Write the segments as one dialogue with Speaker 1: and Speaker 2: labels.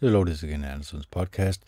Speaker 1: Hello, this is again Andersen's podcast,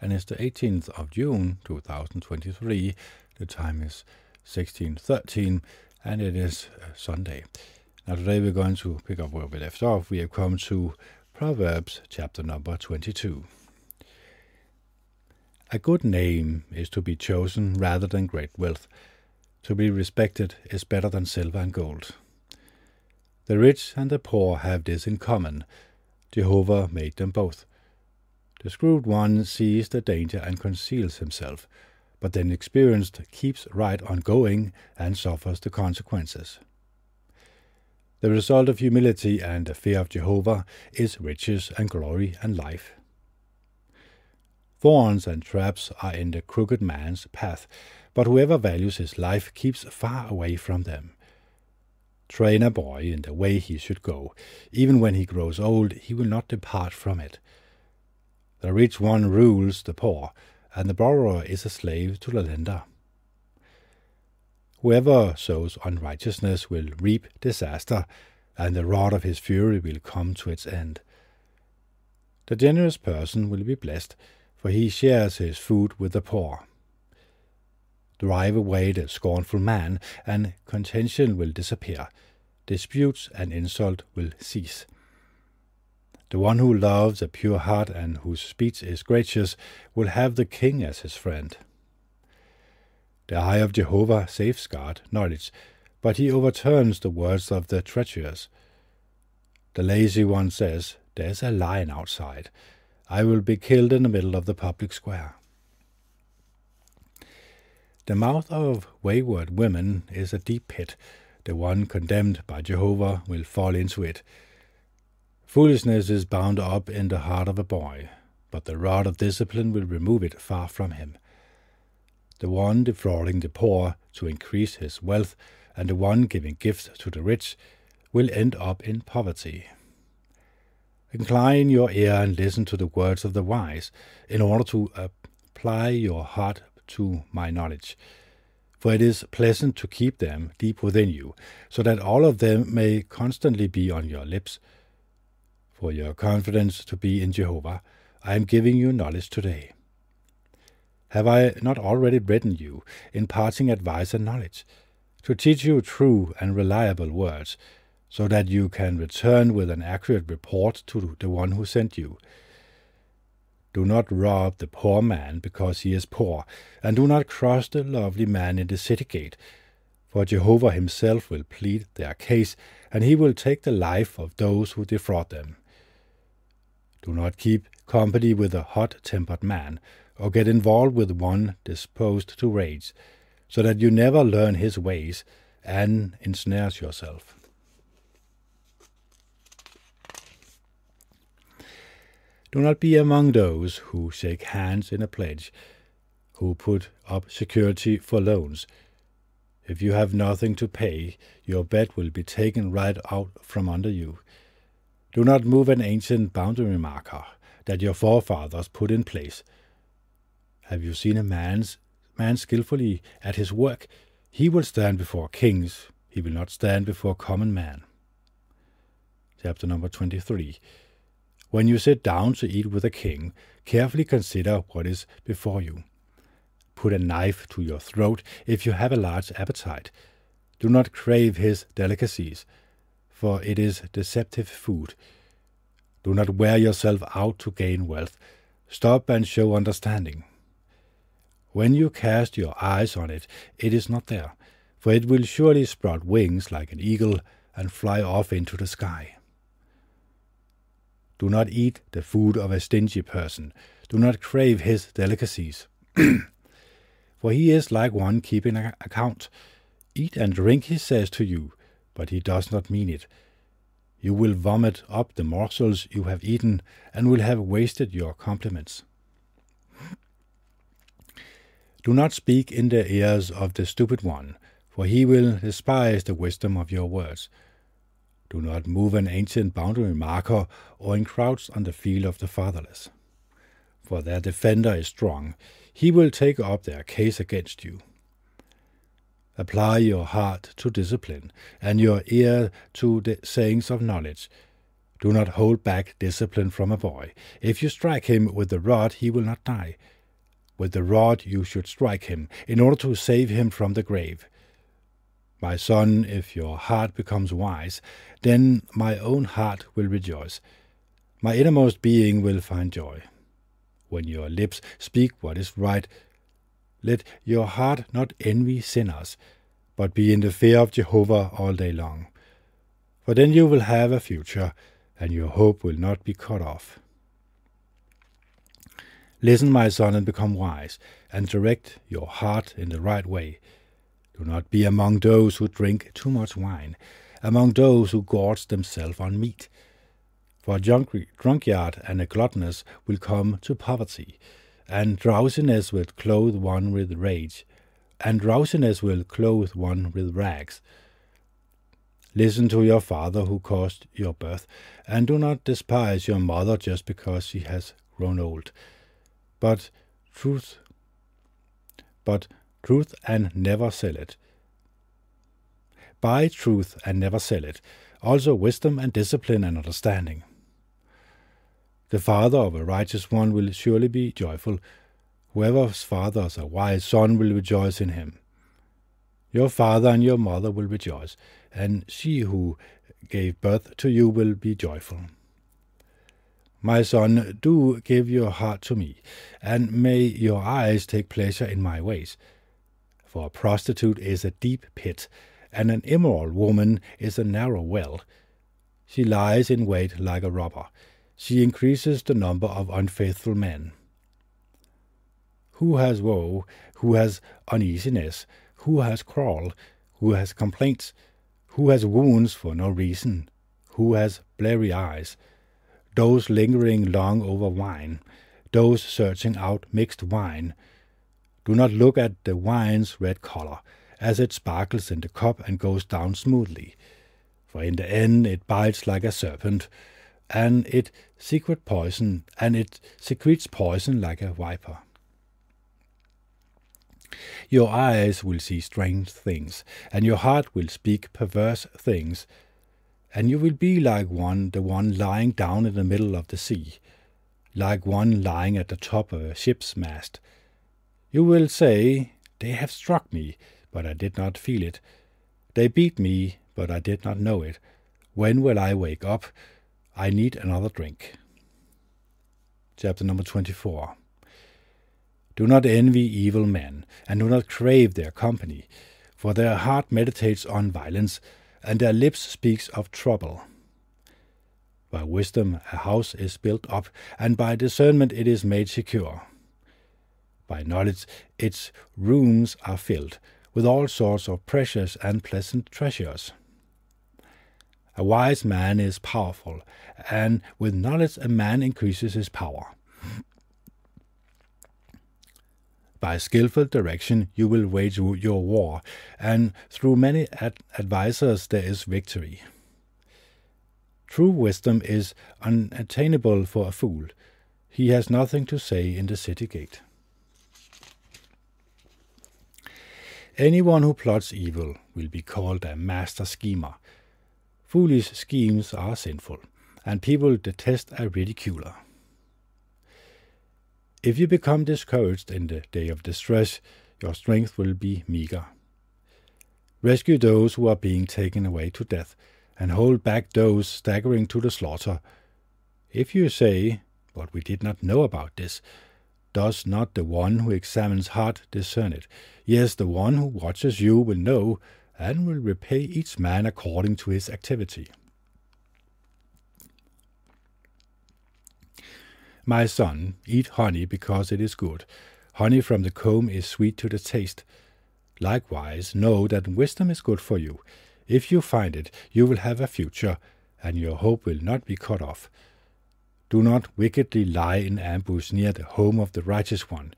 Speaker 1: and it's the 18th of June 2023. The time is 16:13, and it is uh, Sunday. Now, today we're going to pick up where we left off. We have come to Proverbs chapter number 22. A good name is to be chosen rather than great wealth. To be respected is better than silver and gold. The rich and the poor have this in common. Jehovah made them both. The screwed one sees the danger and conceals himself, but the inexperienced keeps right on going and suffers the consequences. The result of humility and the fear of Jehovah is riches and glory and life. Thorns and traps are in the crooked man's path, but whoever values his life keeps far away from them. Train a boy in the way he should go. Even when he grows old, he will not depart from it. The rich one rules the poor, and the borrower is a slave to the lender. Whoever sows unrighteousness will reap disaster, and the rod of his fury will come to its end. The generous person will be blessed, for he shares his food with the poor. Drive away the scornful man, and contention will disappear. Disputes and insult will cease. The one who loves a pure heart and whose speech is gracious will have the king as his friend. The eye of Jehovah safeguard knowledge, but he overturns the words of the treacherous. The lazy one says, There's a lion outside. I will be killed in the middle of the public square. The mouth of wayward women is a deep pit. The one condemned by Jehovah will fall into it. Foolishness is bound up in the heart of a boy, but the rod of discipline will remove it far from him. The one defrauding the poor to increase his wealth, and the one giving gifts to the rich, will end up in poverty. Incline your ear and listen to the words of the wise, in order to uh, apply your heart to my knowledge. For it is pleasant to keep them deep within you, so that all of them may constantly be on your lips for your confidence to be in Jehovah, I am giving you knowledge today. Have I not already written you, imparting advice and knowledge, to teach you true and reliable words, so that you can return with an accurate report to the one who sent you? Do not rob the poor man because he is poor, and do not cross the lovely man in the city gate, for Jehovah himself will plead their case, and he will take the life of those who defraud them. Do not keep company with a hot tempered man, or get involved with one disposed to rage, so that you never learn his ways and ensnares yourself. Do not be among those who shake hands in a pledge, who put up security for loans. If you have nothing to pay, your bet will be taken right out from under you. Do not move an ancient boundary marker that your forefathers put in place. Have you seen a man's man skilfully at his work? He will stand before kings, he will not stand before common man. Chapter number 23. When you sit down to eat with a king, carefully consider what is before you. Put a knife to your throat if you have a large appetite. Do not crave his delicacies for it is deceptive food. Do not wear yourself out to gain wealth. Stop and show understanding. When you cast your eyes on it, it is not there, for it will surely sprout wings like an eagle and fly off into the sky. Do not eat the food of a stingy person. Do not crave his delicacies. for he is like one keeping account. Eat and drink, he says to you, but he does not mean it. You will vomit up the morsels you have eaten, and will have wasted your compliments. Do not speak in the ears of the stupid one, for he will despise the wisdom of your words. Do not move an ancient boundary marker or encroach on the field of the fatherless. For their defender is strong, he will take up their case against you. Apply your heart to discipline, and your ear to the sayings of knowledge. Do not hold back discipline from a boy. If you strike him with the rod, he will not die. With the rod you should strike him, in order to save him from the grave. My son, if your heart becomes wise, then my own heart will rejoice. My innermost being will find joy. When your lips speak what is right, let your heart not envy sinners, but be in the fear of Jehovah all day long. For then you will have a future, and your hope will not be cut off. Listen, my son, and become wise, and direct your heart in the right way. Do not be among those who drink too much wine, among those who gorge themselves on meat. For a drunkard and a gluttonous will come to poverty, and drowsiness will clothe one with rage, and drowsiness will clothe one with rags. Listen to your father who caused your birth, and do not despise your mother just because she has grown old. But truth, but truth and never sell it. Buy truth and never sell it, also wisdom and discipline and understanding. The father of a righteous one will surely be joyful. Whoever's father is a wise son will rejoice in him. Your father and your mother will rejoice, and she who gave birth to you will be joyful. My son, do give your heart to me, and may your eyes take pleasure in my ways. For a prostitute is a deep pit, and an immoral woman is a narrow well. She lies in wait like a robber. She increases the number of unfaithful men. Who has woe? Who has uneasiness? Who has quarrel? Who has complaints? Who has wounds for no reason? Who has bleary eyes? Those lingering long over wine, those searching out mixed wine. Do not look at the wine's red color, as it sparkles in the cup and goes down smoothly. For in the end it bites like a serpent, and it secret poison, and it secretes poison like a viper. Your eyes will see strange things, and your heart will speak perverse things, and you will be like one, the one lying down in the middle of the sea, like one lying at the top of a ship's mast. You will say, They have struck me, but I did not feel it. They beat me, but I did not know it. When will I wake up? I need another drink. Chapter number 24 do not envy evil men, and do not crave their company, for their heart meditates on violence, and their lips speaks of trouble. By wisdom a house is built up, and by discernment it is made secure. By knowledge its rooms are filled with all sorts of precious and pleasant treasures. A wise man is powerful, and with knowledge a man increases his power. By skillful direction you will wage your war, and through many ad- advisers there is victory. True wisdom is unattainable for a fool. He has nothing to say in the city gate. Anyone who plots evil will be called a master schemer. Foolish schemes are sinful, and people detest a er ridiculer. If you become discouraged in the day of distress, your strength will be meager. Rescue those who are being taken away to death, and hold back those staggering to the slaughter. If you say, But we did not know about this, does not the one who examines heart discern it? Yes, the one who watches you will know, and will repay each man according to his activity. My son, eat honey because it is good. Honey from the comb is sweet to the taste. Likewise, know that wisdom is good for you. If you find it, you will have a future, and your hope will not be cut off. Do not wickedly lie in ambush near the home of the righteous one.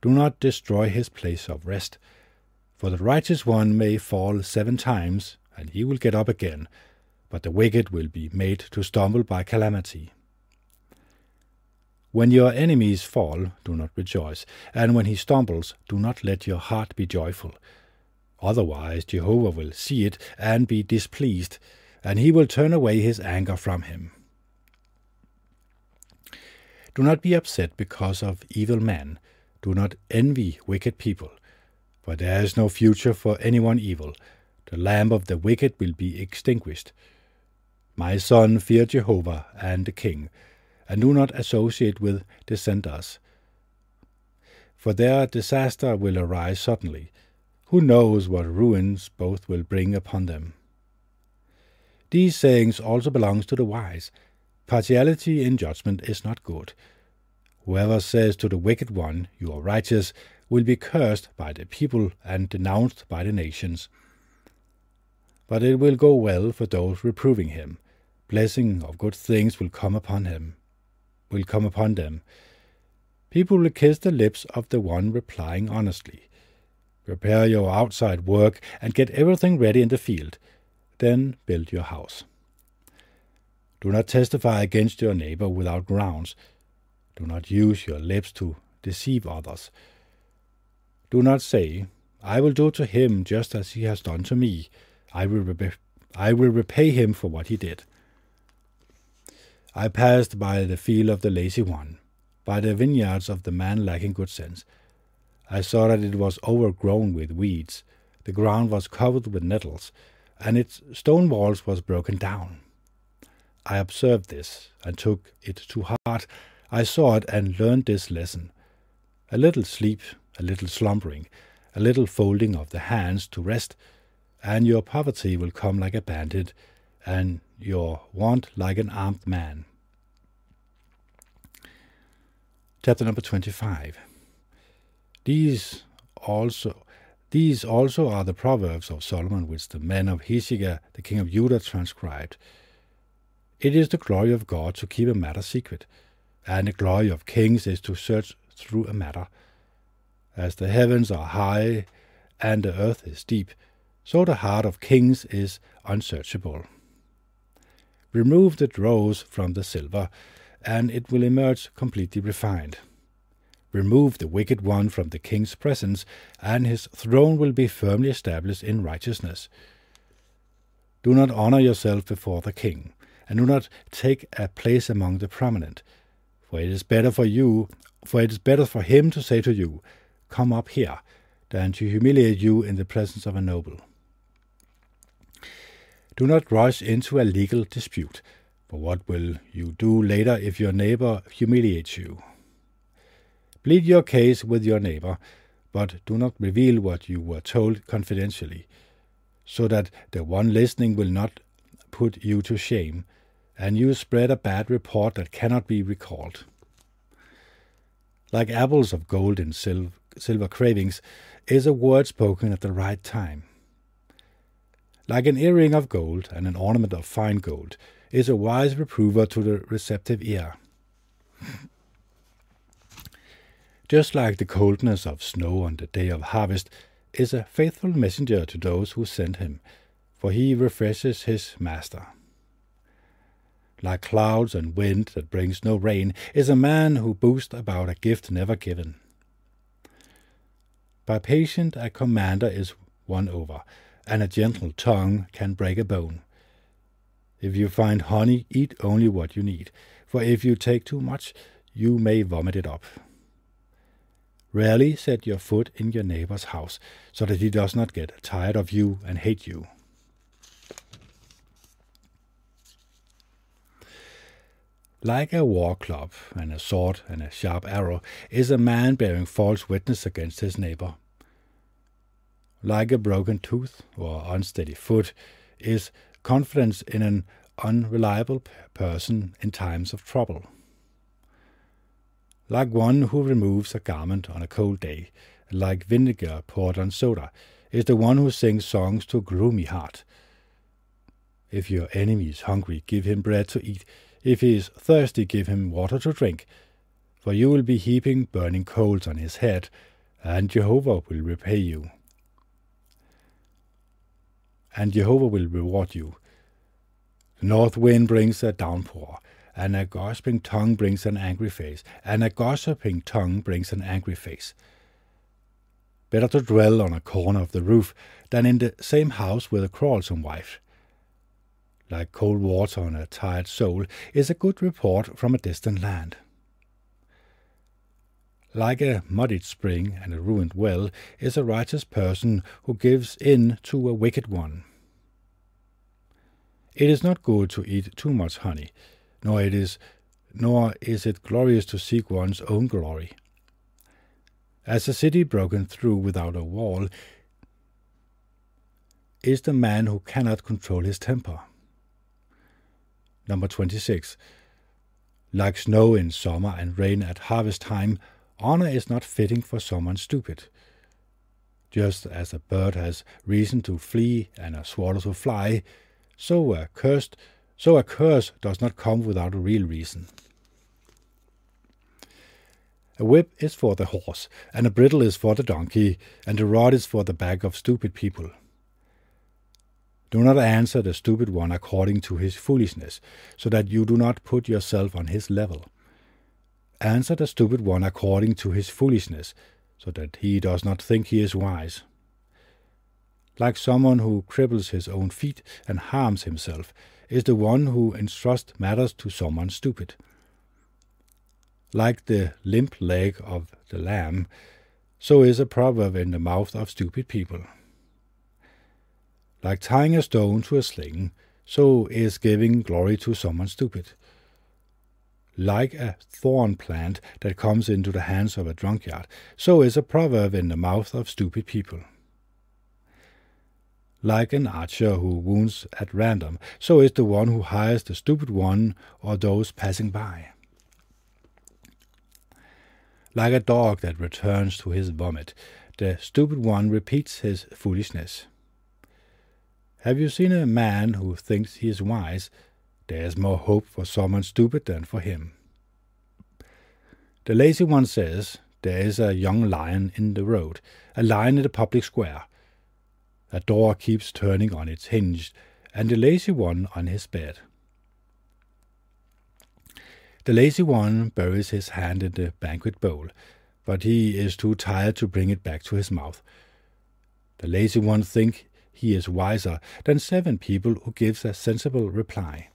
Speaker 1: Do not destroy his place of rest. For the righteous one may fall seven times, and he will get up again, but the wicked will be made to stumble by calamity. When your enemies fall, do not rejoice, and when he stumbles, do not let your heart be joyful. Otherwise Jehovah will see it and be displeased, and he will turn away his anger from him. Do not be upset because of evil men. Do not envy wicked people. For there is no future for anyone evil. The lamp of the wicked will be extinguished. My son, fear Jehovah and the king, and do not associate with dissenters. For their disaster will arise suddenly. Who knows what ruins both will bring upon them? These sayings also belong to the wise. Partiality in judgment is not good. Whoever says to the wicked one, You are righteous, will be cursed by the people and denounced by the nations. But it will go well for those reproving him. Blessing of good things will come upon him, will come upon them. People will kiss the lips of the one replying honestly. Prepare your outside work and get everything ready in the field. Then build your house. Do not testify against your neighbor without grounds. Do not use your lips to deceive others. Do not say, I will do to him just as he has done to me. I will, I will repay him for what he did. I passed by the field of the lazy one, by the vineyards of the man lacking good sense. I saw that it was overgrown with weeds, the ground was covered with nettles, and its stone walls was broken down. I observed this, and took it to heart. I saw it and learned this lesson. A little sleep, a little slumbering, a little folding of the hands to rest, and your poverty will come like a bandit, and your want like an armed man. Chapter number 25 these also these also are the proverbs of Solomon which the men of Hezekiah, the king of Judah, transcribed. It is the glory of God to keep a matter secret, and the glory of kings is to search through a matter. As the heavens are high and the earth is deep, so the heart of kings is unsearchable. Remove the dross from the silver, and it will emerge completely refined. Remove the wicked one from the king's presence, and his throne will be firmly established in righteousness. Do not honor yourself before the king, and do not take a place among the prominent, for it is better for you, for it is better for him to say to you, Come up here, than to humiliate you in the presence of a noble. Do not rush into a legal dispute, for what will you do later if your neighbor humiliates you? Plead your case with your neighbor, but do not reveal what you were told confidentially, so that the one listening will not put you to shame, and you spread a bad report that cannot be recalled. Like apples of gold in sil- silver cravings is a word spoken at the right time. Like an earring of gold and an ornament of fine gold is a wise reprover to the receptive ear. just like the coldness of snow on the day of harvest, is a faithful messenger to those who send him, for he refreshes his master. Like clouds and wind that brings no rain, is a man who boasts about a gift never given. By patience a commander is won over, and a gentle tongue can break a bone. If you find honey, eat only what you need, for if you take too much, you may vomit it up. Rarely set your foot in your neighbor's house, so that he does not get tired of you and hate you. Like a war club and a sword and a sharp arrow is a man bearing false witness against his neighbor. Like a broken tooth or unsteady foot is confidence in an unreliable person in times of trouble like one who removes a garment on a cold day, like vinegar poured on soda, is the one who sings songs to a gloomy heart. If your enemy is hungry, give him bread to eat. If he is thirsty, give him water to drink. For you will be heaping burning coals on his head, and Jehovah will repay you. And Jehovah will reward you. The north wind brings a downpour, and a gossiping tongue brings an angry face, and a gossiping tongue brings an angry face. Better to dwell on a corner of the roof than in the same house with a quarrelsome wife. Like cold water on a tired soul is a good report from a distant land. Like a muddied spring and a ruined well is a righteous person who gives in to a wicked one. It is not good to eat too much honey, nor it is nor is it glorious to seek one's own glory. As a city broken through without a wall is the man who cannot control his temper. Number 26. Like snow in summer and rain at harvest time, honor is not fitting for someone stupid. Just as a bird has reason to flee and a swallow to fly, so a cursed, so a curse does not come without a real reason. A whip is for the horse, and a bridle is for the donkey, and a rod is for the back of stupid people. Do not answer the stupid one according to his foolishness, so that you do not put yourself on his level. Answer the stupid one according to his foolishness, so that he does not think he is wise. Like someone who cripples his own feet and harms himself, is the one who entrusts matters to someone stupid. Like the limp leg of the lamb, so is a proverb in the mouth of stupid people. Like tying a stone to a sling, so is giving glory to someone stupid. Like a thorn plant that comes into the hands of a drunkard, so is a proverb in the mouth of stupid people. Like an archer who wounds at random, so is the one who hires the stupid one or those passing by. Like a dog that returns to his vomit, the stupid one repeats his foolishness. Have you seen a man who thinks he is wise? There is more hope for someone stupid than for him. The lazy one says, There is a young lion in the road, a lion in the public square. A door keeps turning on its hinge, and the lazy one on his bed. The lazy one buries his hand in the banquet bowl, but he is too tired to bring it back to his mouth. The lazy one thinks he is wiser than seven people who gives a sensible reply.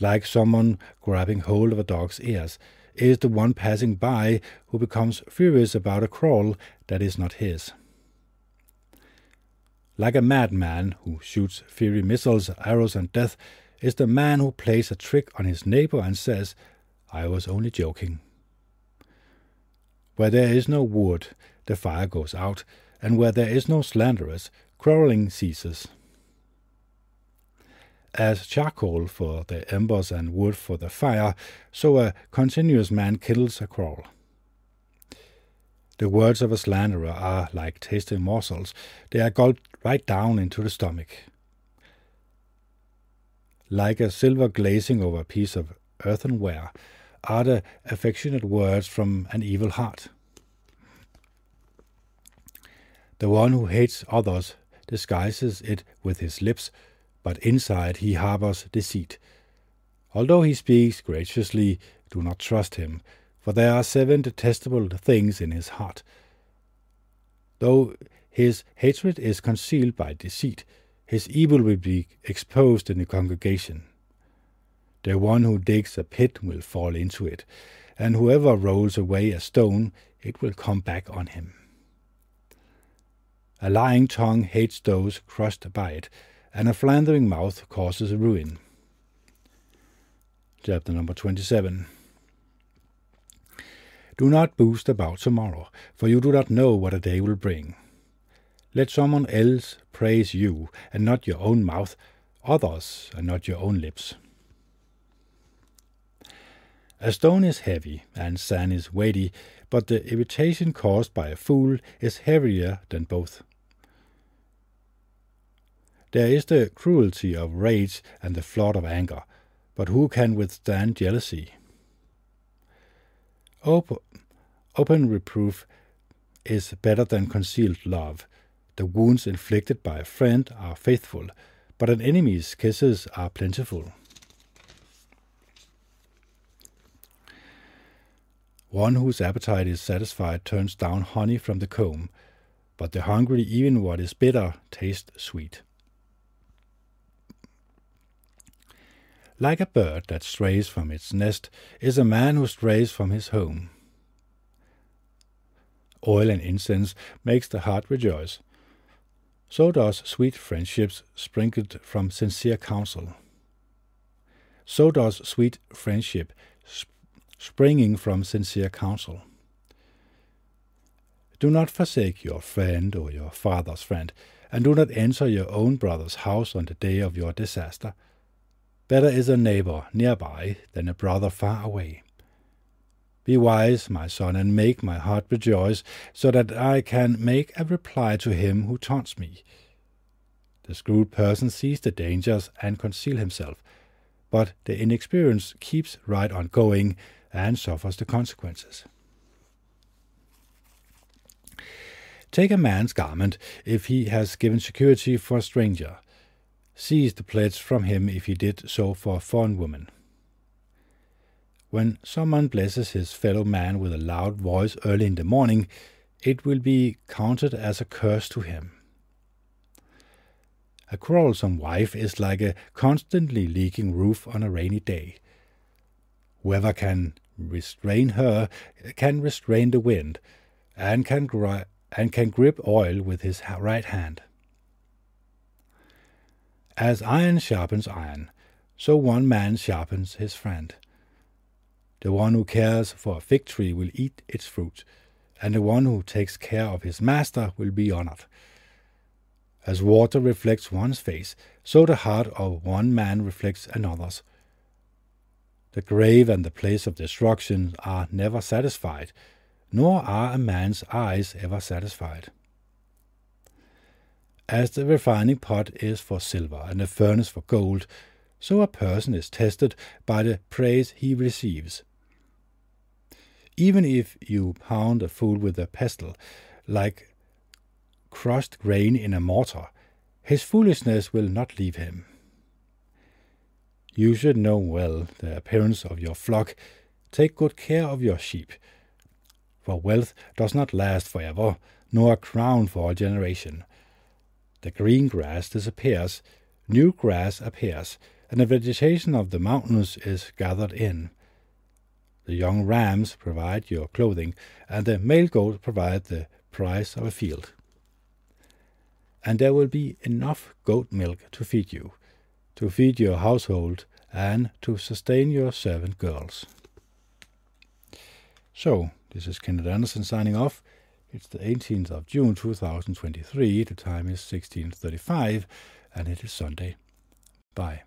Speaker 1: Like someone grabbing hold of a dog's ears, is the one passing by who becomes furious about a crawl that is not his. Like a madman who shoots fiery missiles, arrows, and death, is the man who plays a trick on his neighbor and says, I was only joking. Where there is no wood, the fire goes out, and where there is no slanderers, quarrelling ceases. As charcoal for the embers and wood for the fire, so a continuous man kindles a quarrel. The words of a slanderer are like tasty morsels, they are gulped right down into the stomach. Like a silver glazing over a piece of earthenware are the affectionate words from an evil heart. The one who hates others disguises it with his lips, but inside he harbors deceit. Although he speaks graciously, do not trust him, for there are seven detestable things in his heart. Though his hatred is concealed by deceit, his evil will be exposed in the congregation. The one who digs a pit will fall into it, and whoever rolls away a stone, it will come back on him. A lying tongue hates those crushed by it, and a philandering mouth causes ruin. Chapter number 27 Do not boast about tomorrow, for you do not know what a day will bring. Let someone else praise you, and not your own mouth, others, and not your own lips. A stone is heavy, and sand is weighty, but the irritation caused by a fool is heavier than both. There is the cruelty of rage and the flood of anger, but who can withstand jealousy? Open, open reproof is better than concealed love. The wounds inflicted by a friend are faithful, but an enemy's kisses are plentiful. One whose appetite is satisfied turns down honey from the comb, but the hungry even what is bitter tastes sweet. Like a bird that strays from its nest is a man who strays from his home. Oil and incense makes the heart rejoice. So does sweet friendships sprinkled from sincere counsel. So does sweet friendship springing from sincere counsel. Do not forsake your friend or your father's friend, and do not enter your own brother's house on the day of your disaster. Better is a neighbor nearby than a brother far away. Be wise, my son, and make my heart rejoice, so that I can make a reply to him who taunts me. The shrewd person sees the dangers and conceals himself, but the inexperienced keeps right on going and suffers the consequences. Take a man's garment if he has given security for a stranger. Seize the pledge from him if he did so for a foreign woman. When someone blesses his fellow man with a loud voice early in the morning, it will be counted as a curse to him. A quarrelsome wife is like a constantly leaking roof on a rainy day. Whoever can restrain her can restrain the wind, and can, gri- and can grip oil with his right hand. As iron sharpens iron, so one man sharpens his friend. The one who cares for a fig tree will eat its fruit, and the one who takes care of his master will be honored. As water reflects one's face, so the heart of one man reflects another's. The grave and the place of destruction are never satisfied, nor are a man's eyes ever satisfied. As the refining pot is for silver and the furnace for gold, so a person is tested by the praise he receives. Even if you pound a fool with a pestle, like crushed grain in a mortar, his foolishness will not leave him. You should know well the appearance of your flock. Take good care of your sheep. For wealth does not last forever, nor a crown for a generation. The green grass disappears, new grass appears, and the vegetation of the mountains is gathered in. The young rams provide your clothing, and the male goats provide the price of a field and there will be enough goat milk to feed you, to feed your household, and to sustain your servant girls. So, this is Kennet Andersen signing off. It's the 18th of June 2023. The time is 1635, and it is Sunday. Bye.